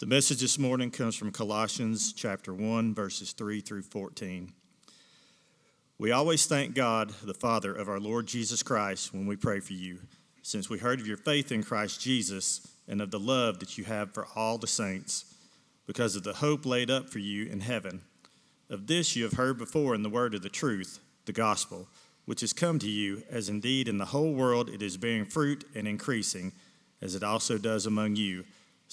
The message this morning comes from Colossians chapter 1, verses 3 through 14. We always thank God, the Father of our Lord Jesus Christ, when we pray for you, since we heard of your faith in Christ Jesus and of the love that you have for all the saints, because of the hope laid up for you in heaven. Of this you have heard before in the word of the truth, the gospel, which has come to you, as indeed in the whole world it is bearing fruit and increasing, as it also does among you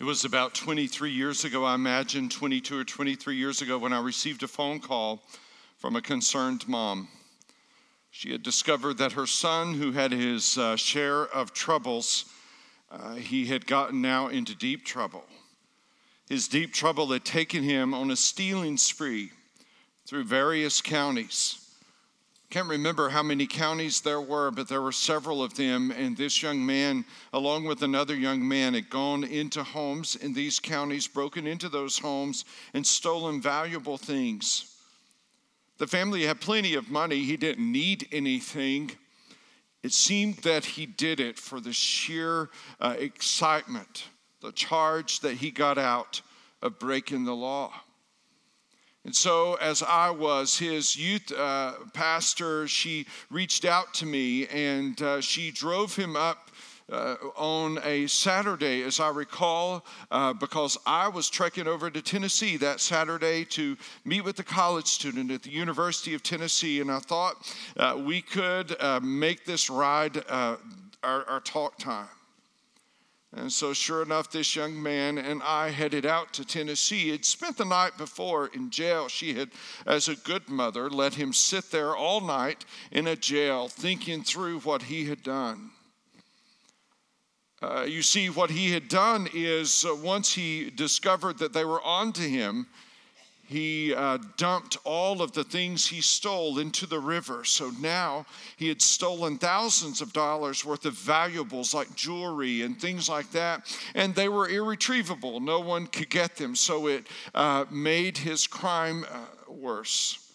It was about 23 years ago, I imagine, 22 or 23 years ago, when I received a phone call from a concerned mom. She had discovered that her son, who had his uh, share of troubles, uh, he had gotten now into deep trouble. His deep trouble had taken him on a stealing spree through various counties. Can't remember how many counties there were, but there were several of them. And this young man, along with another young man, had gone into homes in these counties, broken into those homes, and stolen valuable things. The family had plenty of money, he didn't need anything. It seemed that he did it for the sheer uh, excitement, the charge that he got out of breaking the law. And so, as I was his youth uh, pastor, she reached out to me and uh, she drove him up uh, on a Saturday, as I recall, uh, because I was trekking over to Tennessee that Saturday to meet with a college student at the University of Tennessee. And I thought uh, we could uh, make this ride our, our talk time. And so, sure enough, this young man and I headed out to Tennessee. He'd spent the night before in jail. She had, as a good mother, let him sit there all night in a jail thinking through what he had done. Uh, you see, what he had done is uh, once he discovered that they were on to him, he uh, dumped all of the things he stole into the river. So now he had stolen thousands of dollars worth of valuables like jewelry and things like that, and they were irretrievable. No one could get them. So it uh, made his crime uh, worse.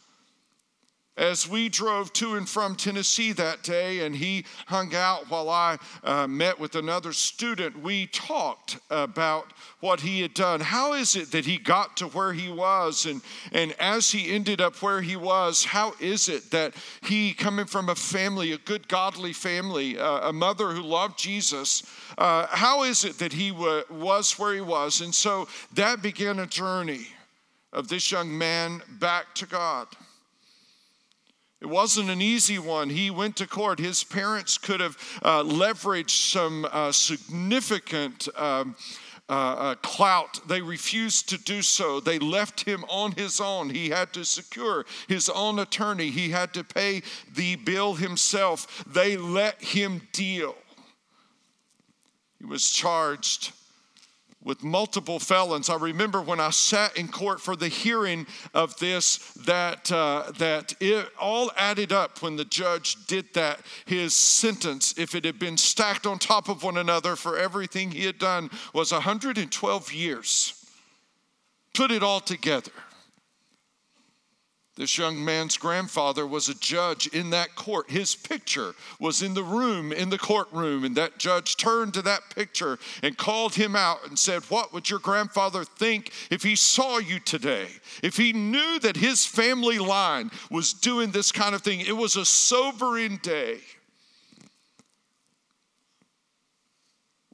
As we drove to and from Tennessee that day, and he hung out while I uh, met with another student, we talked about what he had done. How is it that he got to where he was? And, and as he ended up where he was, how is it that he, coming from a family, a good, godly family, uh, a mother who loved Jesus, uh, how is it that he w- was where he was? And so that began a journey of this young man back to God. It wasn't an easy one. He went to court. His parents could have uh, leveraged some uh, significant um, uh, uh, clout. They refused to do so. They left him on his own. He had to secure his own attorney, he had to pay the bill himself. They let him deal. He was charged with multiple felons. I remember when I sat in court for the hearing of this, that, uh, that it all added up when the judge did that. His sentence, if it had been stacked on top of one another for everything he had done, was 112 years. Put it all together. This young man's grandfather was a judge in that court. His picture was in the room, in the courtroom, and that judge turned to that picture and called him out and said, What would your grandfather think if he saw you today? If he knew that his family line was doing this kind of thing? It was a sobering day.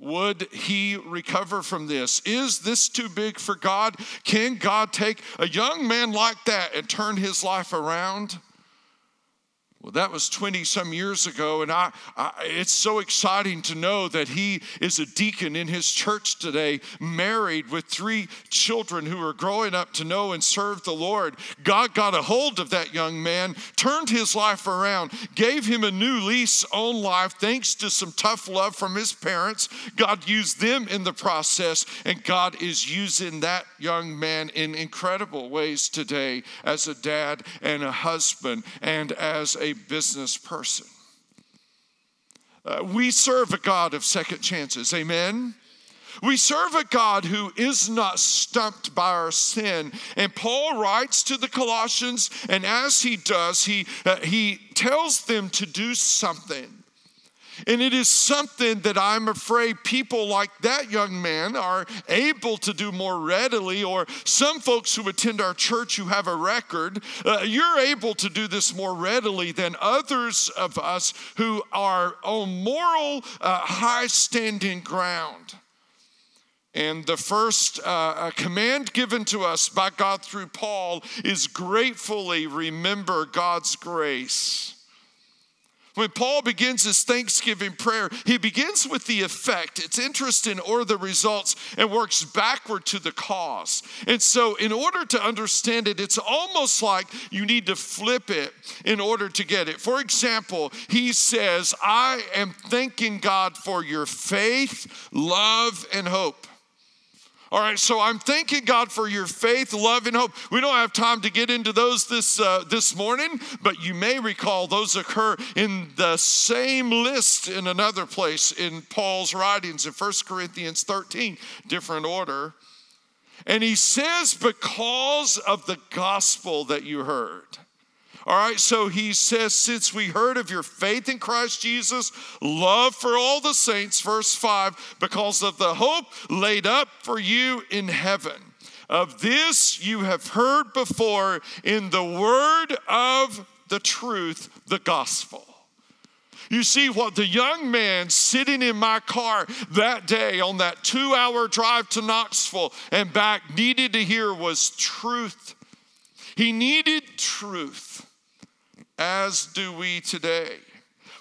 Would he recover from this? Is this too big for God? Can God take a young man like that and turn his life around? Well, that was 20 some years ago, and I, I, it's so exciting to know that he is a deacon in his church today, married with three children who are growing up to know and serve the Lord. God got a hold of that young man, turned his life around, gave him a new lease on life thanks to some tough love from his parents. God used them in the process, and God is using that young man in incredible ways today as a dad and a husband and as a business person. Uh, we serve a God of second chances, amen? We serve a God who is not stumped by our sin. And Paul writes to the Colossians, and as he does, he, uh, he tells them to do something. And it is something that I'm afraid people like that young man are able to do more readily, or some folks who attend our church who have a record, uh, you're able to do this more readily than others of us who are on moral, uh, high standing ground. And the first uh, command given to us by God through Paul is gratefully remember God's grace. When Paul begins his Thanksgiving prayer, he begins with the effect, its interesting, or the results, and works backward to the cause. And so, in order to understand it, it's almost like you need to flip it in order to get it. For example, he says, I am thanking God for your faith, love, and hope. All right, so I'm thanking God for your faith, love, and hope. We don't have time to get into those this uh, this morning, but you may recall those occur in the same list in another place in Paul's writings in 1 Corinthians 13, different order. And he says, because of the gospel that you heard. All right, so he says, since we heard of your faith in Christ Jesus, love for all the saints, verse 5, because of the hope laid up for you in heaven. Of this you have heard before in the word of the truth, the gospel. You see, what the young man sitting in my car that day on that two hour drive to Knoxville and back needed to hear was truth. He needed truth as do we today.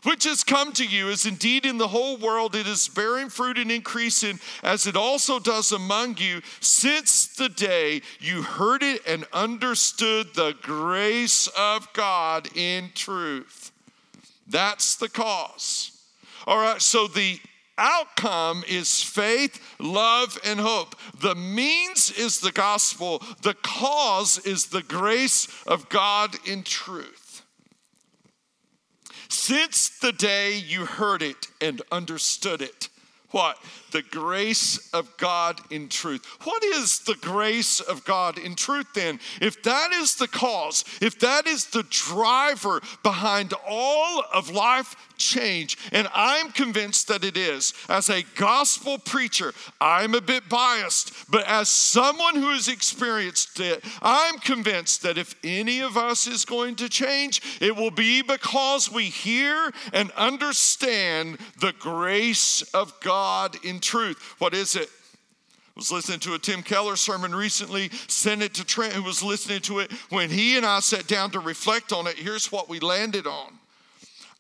Which has come to you, is indeed in the whole world it is bearing fruit and increasing, as it also does among you, since the day you heard it and understood the grace of God in truth. That's the cause. All right, so the outcome is faith, love, and hope. The means is the gospel, the cause is the grace of God in truth. Since the day you heard it and understood it, what? The grace of God in truth. What is the grace of God in truth then? If that is the cause, if that is the driver behind all of life change. And I'm convinced that it is. As a gospel preacher, I'm a bit biased, but as someone who has experienced it, I'm convinced that if any of us is going to change, it will be because we hear and understand the grace of God in truth. What is it? I was listening to a Tim Keller sermon recently, sent it to Trent, who was listening to it. When he and I sat down to reflect on it, here's what we landed on.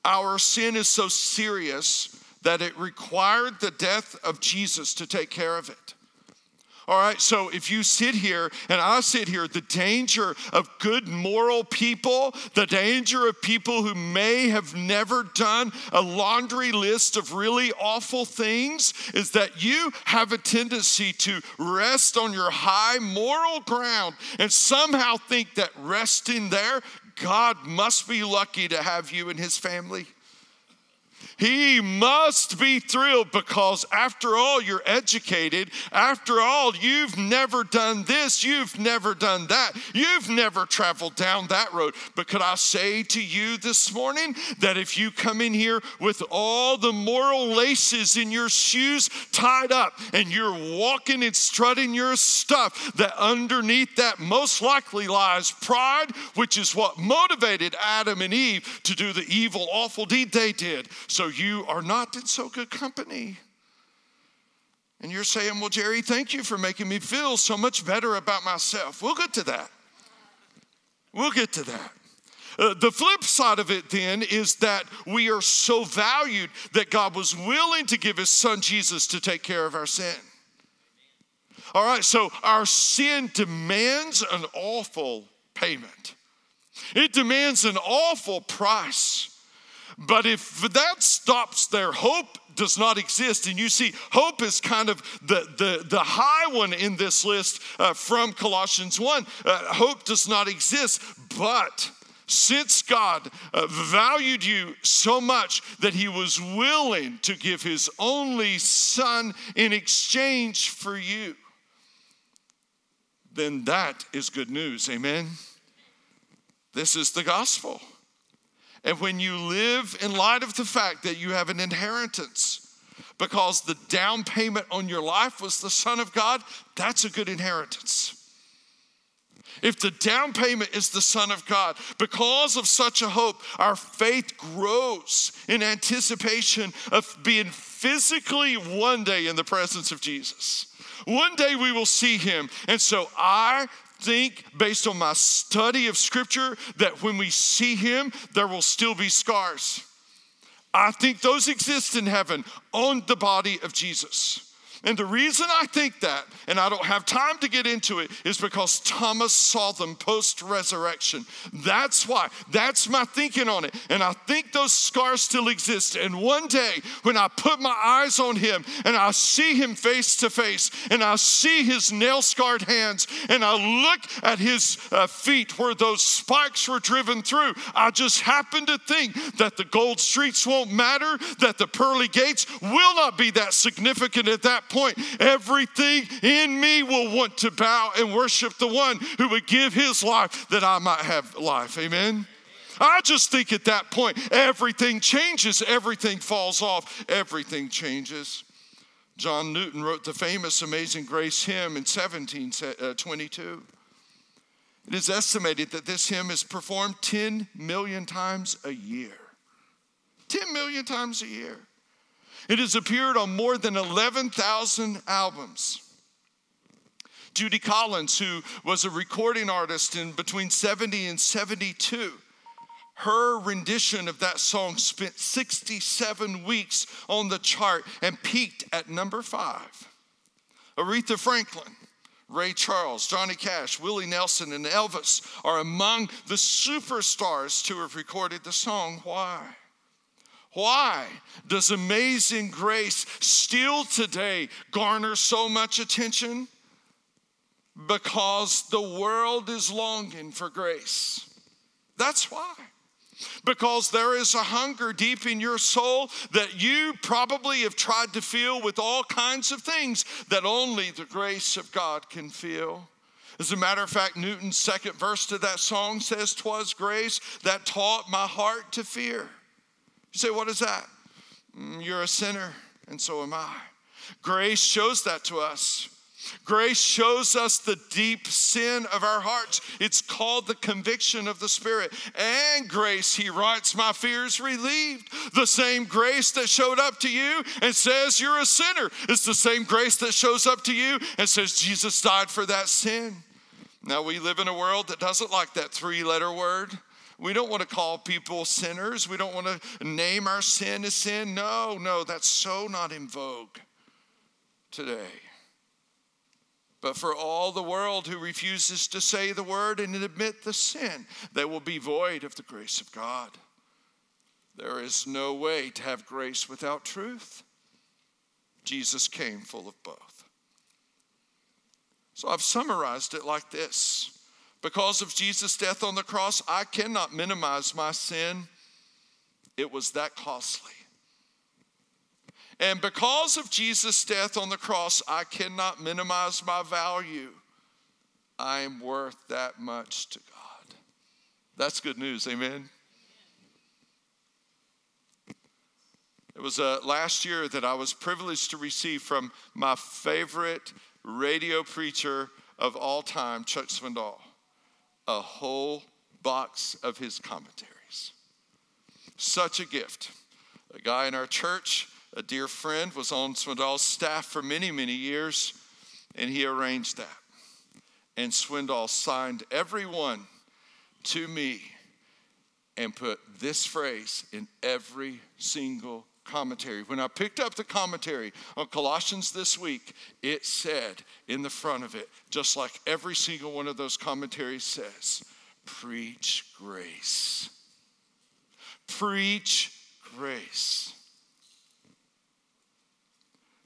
Our sin is so serious that it required the death of Jesus to take care of it. All right, so if you sit here and I sit here, the danger of good moral people, the danger of people who may have never done a laundry list of really awful things is that you have a tendency to rest on your high moral ground and somehow think that resting there God must be lucky to have you in his family. He must be thrilled because, after all, you're educated. After all, you've never done this, you've never done that, you've never traveled down that road. But could I say to you this morning that if you come in here with all the moral laces in your shoes tied up and you're walking and strutting your stuff, that underneath that most likely lies pride, which is what motivated Adam and Eve to do the evil, awful deed they did. So you are not in so good company. And you're saying, Well, Jerry, thank you for making me feel so much better about myself. We'll get to that. We'll get to that. Uh, the flip side of it then is that we are so valued that God was willing to give his son Jesus to take care of our sin. All right, so our sin demands an awful payment, it demands an awful price. But if that stops there, hope does not exist. And you see, hope is kind of the, the, the high one in this list uh, from Colossians 1. Uh, hope does not exist, but since God uh, valued you so much that he was willing to give his only son in exchange for you, then that is good news. Amen. This is the gospel. And when you live in light of the fact that you have an inheritance, because the down payment on your life was the Son of God, that's a good inheritance. If the down payment is the Son of God, because of such a hope, our faith grows in anticipation of being physically one day in the presence of Jesus. One day we will see him. And so I think, based on my study of Scripture, that when we see Him, there will still be scars. I think those exist in heaven on the body of Jesus. And the reason I think that, and I don't have time to get into it, is because Thomas saw them post resurrection. That's why. That's my thinking on it. And I think those scars still exist. And one day, when I put my eyes on him and I see him face to face, and I see his nail scarred hands, and I look at his uh, feet where those spikes were driven through, I just happen to think that the gold streets won't matter, that the pearly gates will not be that significant at that point, everything in me will want to bow and worship the one who would give his life that I might have life. Amen. I just think at that point, everything changes, everything falls off, everything changes. John Newton wrote the famous Amazing Grace hymn in 1722. Uh, it is estimated that this hymn is performed 10 million times a year. 10 million times a year. It has appeared on more than 11,000 albums. Judy Collins, who was a recording artist in between 70 and 72, her rendition of that song spent 67 weeks on the chart and peaked at number five. Aretha Franklin, Ray Charles, Johnny Cash, Willie Nelson, and Elvis are among the superstars to have recorded the song. Why? Why does Amazing Grace still today garner so much attention? Because the world is longing for grace. That's why. Because there is a hunger deep in your soul that you probably have tried to fill with all kinds of things that only the grace of God can fill. As a matter of fact, Newton's second verse to that song says, Twas grace that taught my heart to fear. You say, what is that? Mm, you're a sinner, and so am I. Grace shows that to us. Grace shows us the deep sin of our hearts. It's called the conviction of the Spirit. And grace, he writes, my fears relieved. The same grace that showed up to you and says you're a sinner is the same grace that shows up to you and says Jesus died for that sin. Now, we live in a world that doesn't like that three letter word. We don't want to call people sinners. We don't want to name our sin as sin. No, no, that's so not in vogue today. But for all the world who refuses to say the word and admit the sin, they will be void of the grace of God. There is no way to have grace without truth. Jesus came full of both. So I've summarized it like this because of Jesus' death on the cross, I cannot minimize my sin. It was that costly. And because of Jesus' death on the cross, I cannot minimize my value. I am worth that much to God. That's good news, amen. It was uh, last year that I was privileged to receive from my favorite radio preacher of all time, Chuck Swindoll a whole box of his commentaries. Such a gift. A guy in our church a dear friend, was on Swindoll's staff for many, many years, and he arranged that. And Swindoll signed everyone to me and put this phrase in every single commentary. When I picked up the commentary on Colossians this week, it said in the front of it, just like every single one of those commentaries says, preach grace. Preach grace.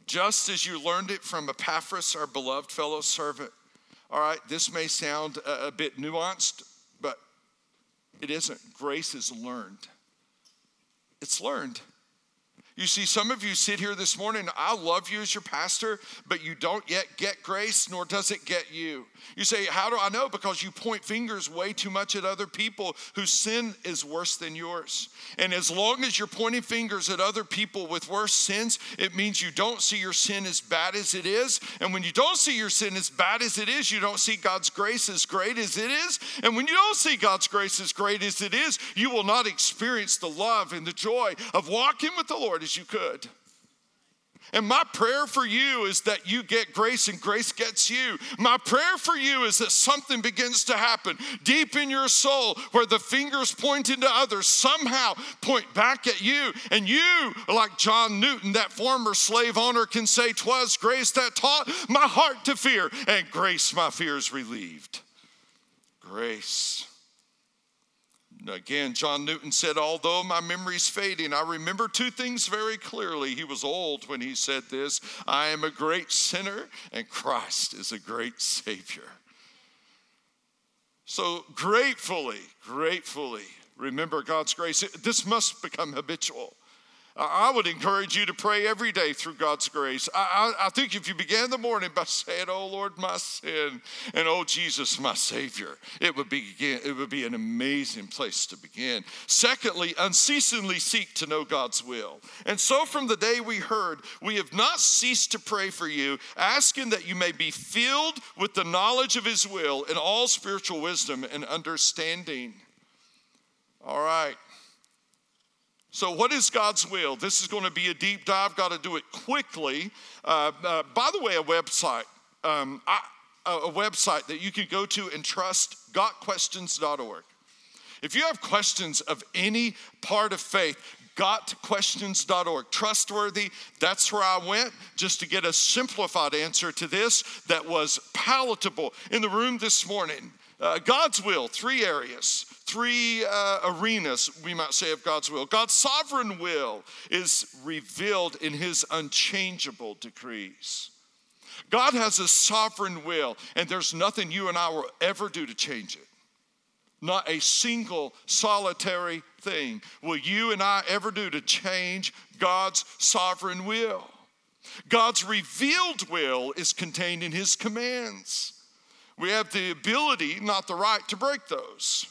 Just as you learned it from Epaphras, our beloved fellow servant. All right, this may sound a, a bit nuanced, but it isn't. Grace is learned. It's learned. You see, some of you sit here this morning, I love you as your pastor, but you don't yet get grace, nor does it get you. You say, How do I know? Because you point fingers way too much at other people whose sin is worse than yours. And as long as you're pointing fingers at other people with worse sins, it means you don't see your sin as bad as it is. And when you don't see your sin as bad as it is, you don't see God's grace as great as it is. And when you don't see God's grace as great as it is, you will not experience the love and the joy of walking with the Lord as you could. And my prayer for you is that you get grace and grace gets you. My prayer for you is that something begins to happen deep in your soul where the fingers pointing to others somehow point back at you. And you, like John Newton, that former slave owner, can say, Twas grace that taught my heart to fear, and grace my fears relieved. Grace. Again, John Newton said, Although my memory's fading, I remember two things very clearly. He was old when he said this I am a great sinner, and Christ is a great Savior. So, gratefully, gratefully remember God's grace. This must become habitual. I would encourage you to pray every day through God's grace. I, I, I, think if you began the morning by saying, Oh Lord, my sin, and Oh Jesus, my Savior, it would, be, it would be an amazing place to begin. Secondly, unceasingly seek to know God's will. And so from the day we heard, we have not ceased to pray for you, asking that you may be filled with the knowledge of His will in all spiritual wisdom and understanding. All right. So, what is God's will? This is going to be a deep dive. Got to do it quickly. Uh, uh, by the way, a website, um, I, a website that you can go to and trust, gotquestions.org. If you have questions of any part of faith, gotquestions.org. Trustworthy, that's where I went just to get a simplified answer to this that was palatable. In the room this morning, uh, God's will, three areas, three uh, arenas, we might say, of God's will. God's sovereign will is revealed in his unchangeable decrees. God has a sovereign will, and there's nothing you and I will ever do to change it. Not a single solitary thing will you and I ever do to change God's sovereign will. God's revealed will is contained in his commands. We have the ability, not the right, to break those.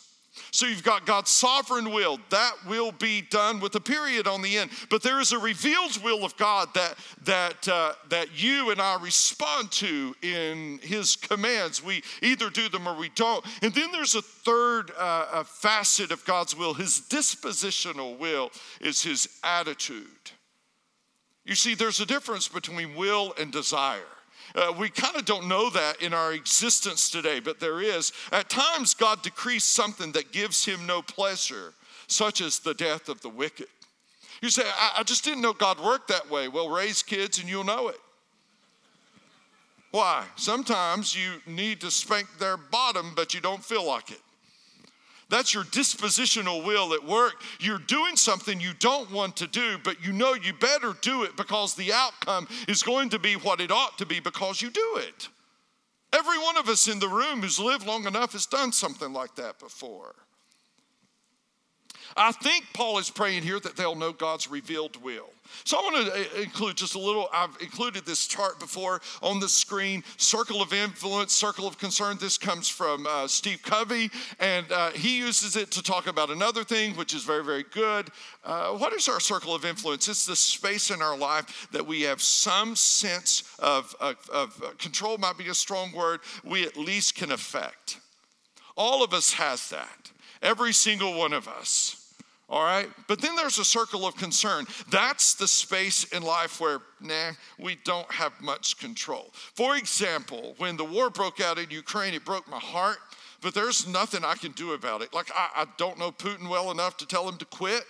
So you've got God's sovereign will. That will be done with a period on the end. But there is a revealed will of God that, that, uh, that you and I respond to in His commands. We either do them or we don't. And then there's a third uh, a facet of God's will. His dispositional will is His attitude. You see, there's a difference between will and desire. Uh, we kind of don't know that in our existence today, but there is. At times, God decrees something that gives him no pleasure, such as the death of the wicked. You say, I, I just didn't know God worked that way. Well, raise kids and you'll know it. Why? Sometimes you need to spank their bottom, but you don't feel like it. That's your dispositional will at work. You're doing something you don't want to do, but you know you better do it because the outcome is going to be what it ought to be because you do it. Every one of us in the room who's lived long enough has done something like that before. I think Paul is praying here that they'll know God's revealed will. So I want to uh, include just a little, I've included this chart before on the screen circle of influence, circle of concern. This comes from uh, Steve Covey, and uh, he uses it to talk about another thing, which is very, very good. Uh, what is our circle of influence? It's the space in our life that we have some sense of, of, of uh, control, might be a strong word, we at least can affect. All of us has that. Every single one of us All right? But then there's a circle of concern. That's the space in life where, nah, we don't have much control. For example, when the war broke out in Ukraine, it broke my heart, but there's nothing I can do about it. Like, I, I don't know Putin well enough to tell him to quit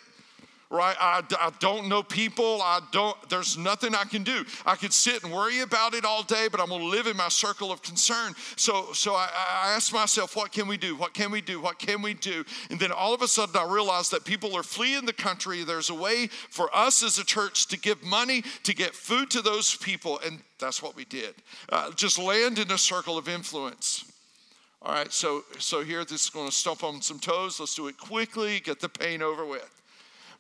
right? I, I don't know people. I don't, there's nothing I can do. I could sit and worry about it all day, but I'm gonna live in my circle of concern. So, so I, I asked myself, what can we do? What can we do? What can we do? And then all of a sudden I realized that people are fleeing the country. There's a way for us as a church to give money, to get food to those people. And that's what we did. Uh, just land in a circle of influence. All right, so so here this is going to stomp on some toes. Let's do it quickly, get the pain over with.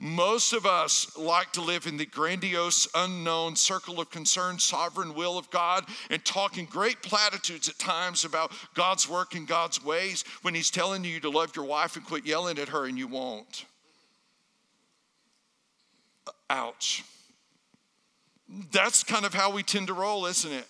Most of us like to live in the grandiose, unknown circle of concern, sovereign will of God, and talking great platitudes at times about God's work and God's ways when He's telling you to love your wife and quit yelling at her and you won't. Ouch. That's kind of how we tend to roll, isn't it?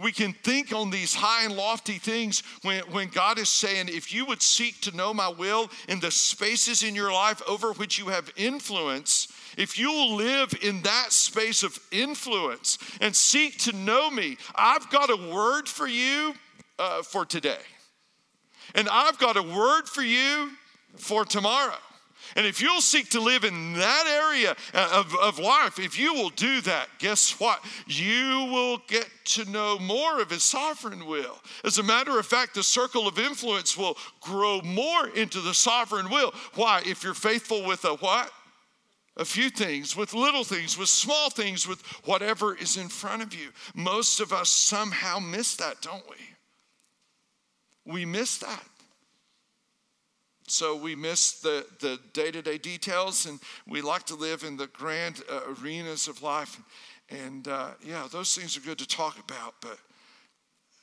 We can think on these high and lofty things when, when God is saying, if you would seek to know my will in the spaces in your life over which you have influence, if you will live in that space of influence and seek to know me, I've got a word for you uh, for today. And I've got a word for you for tomorrow. And if you'll seek to live in that area uh, of, of life, if you will do that, guess what? You will get to know more of His sovereign will. As a matter of fact, the circle of influence will grow more into the sovereign will. Why? If you're faithful with a what? a few things, with little things, with small things, with whatever is in front of you. Most of us somehow miss that, don't we? We miss that. So we miss the, the day-to-day details and we like to live in the grand uh, arenas of life. And uh, yeah, those things are good to talk about, but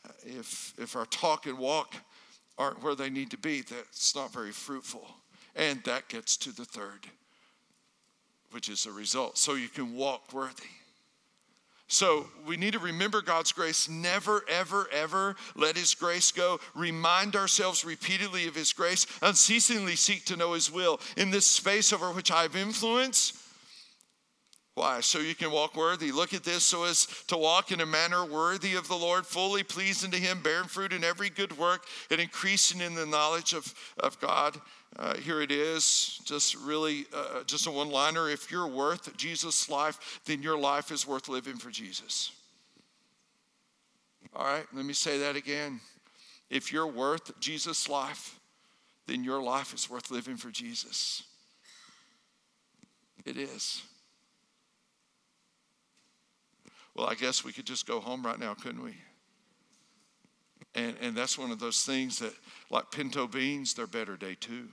uh, if, if our talk and walk aren't where they need to be, that's not very fruitful. And that gets to the third, which is a result. So you can walk worthy. So we need to remember God's grace. Never, ever, ever let His grace go. Remind ourselves repeatedly of His grace. Unceasingly seek to know His will. In this space over which I have influence, why? So you can walk worthy. Look at this so as to walk in a manner worthy of the Lord, fully pleasing to Him, bearing fruit in every good work, and increasing in the knowledge of, of God. Uh, here it is, just really, uh, just a one liner. If you're worth Jesus' life, then your life is worth living for Jesus. All right, let me say that again. If you're worth Jesus' life, then your life is worth living for Jesus. It is. Well, I guess we could just go home right now, couldn't we? And, and that's one of those things that, like pinto beans, they're better day two.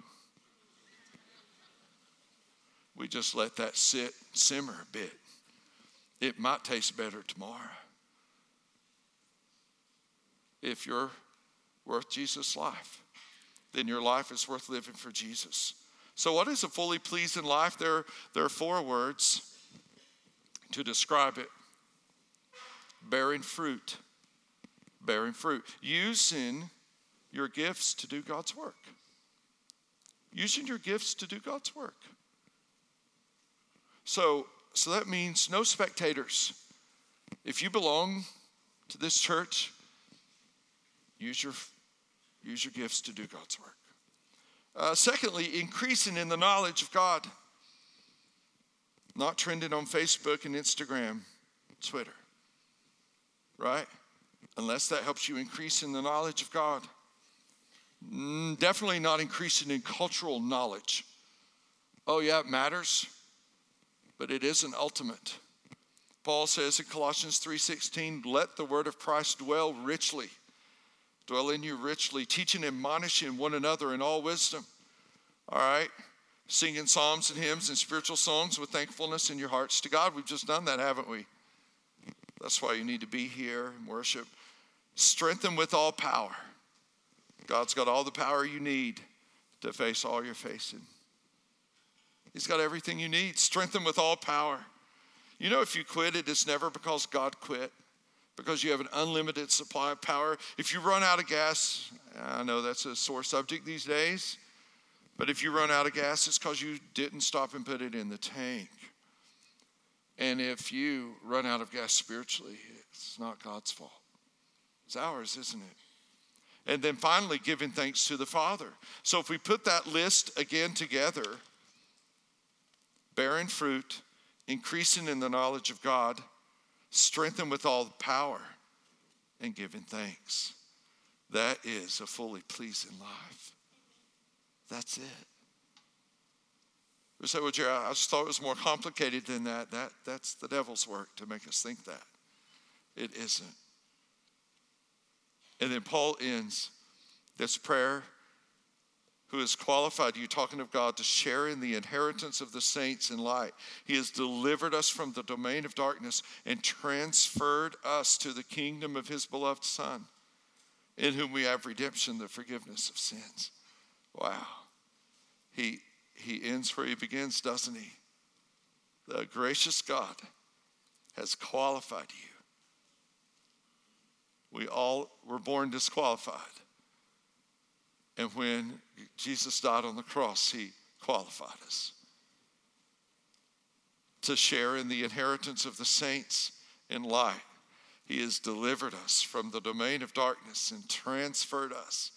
We just let that sit, simmer a bit. It might taste better tomorrow. If you're worth Jesus' life, then your life is worth living for Jesus. So, what is a fully pleasing life? There, there are four words to describe it bearing fruit bearing fruit, using your gifts to do God's work. Using your gifts to do God's work. So, so that means no spectators. If you belong to this church, use your, use your gifts to do God's work. Uh, secondly, increasing in the knowledge of God. Not trending on Facebook and Instagram, Twitter, right? unless that helps you increase in the knowledge of God. Mm, definitely not increasing in cultural knowledge. Oh, yeah, it matters, but it isn't ultimate. Paul says in Colossians 3:16, "Let the word of Christ dwell richly, dwell in you richly, teaching and admonishing one another in all wisdom." All right, singing psalms and hymns and spiritual songs with thankfulness in your hearts to God. We've just done that, haven't we? That's why you need to be here and worship Strengthen with all power. God's got all the power you need to face all you're facing. He's got everything you need. strengthened with all power. You know, if you quit, it is never because God quit, because you have an unlimited supply of power. If you run out of gas, I know that's a sore subject these days, But if you run out of gas, it's because you didn't stop and put it in the tank. And if you run out of gas spiritually, it's not God's fault. It's ours, isn't it? And then finally, giving thanks to the Father. So if we put that list again together, bearing fruit, increasing in the knowledge of God, strengthened with all the power, and giving thanks. That is a fully pleasing life. That's it. We say, well, Jerry, I just thought it was more complicated than that. that. That's the devil's work to make us think that. It isn't. And then Paul ends this prayer who has qualified you, talking of God, to share in the inheritance of the saints in light. He has delivered us from the domain of darkness and transferred us to the kingdom of his beloved Son, in whom we have redemption, the forgiveness of sins. Wow. He, he ends where he begins, doesn't he? The gracious God has qualified you. We all were born disqualified. And when Jesus died on the cross, he qualified us to share in the inheritance of the saints in light. He has delivered us from the domain of darkness and transferred us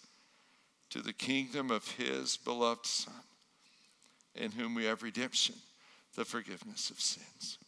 to the kingdom of his beloved Son, in whom we have redemption, the forgiveness of sins.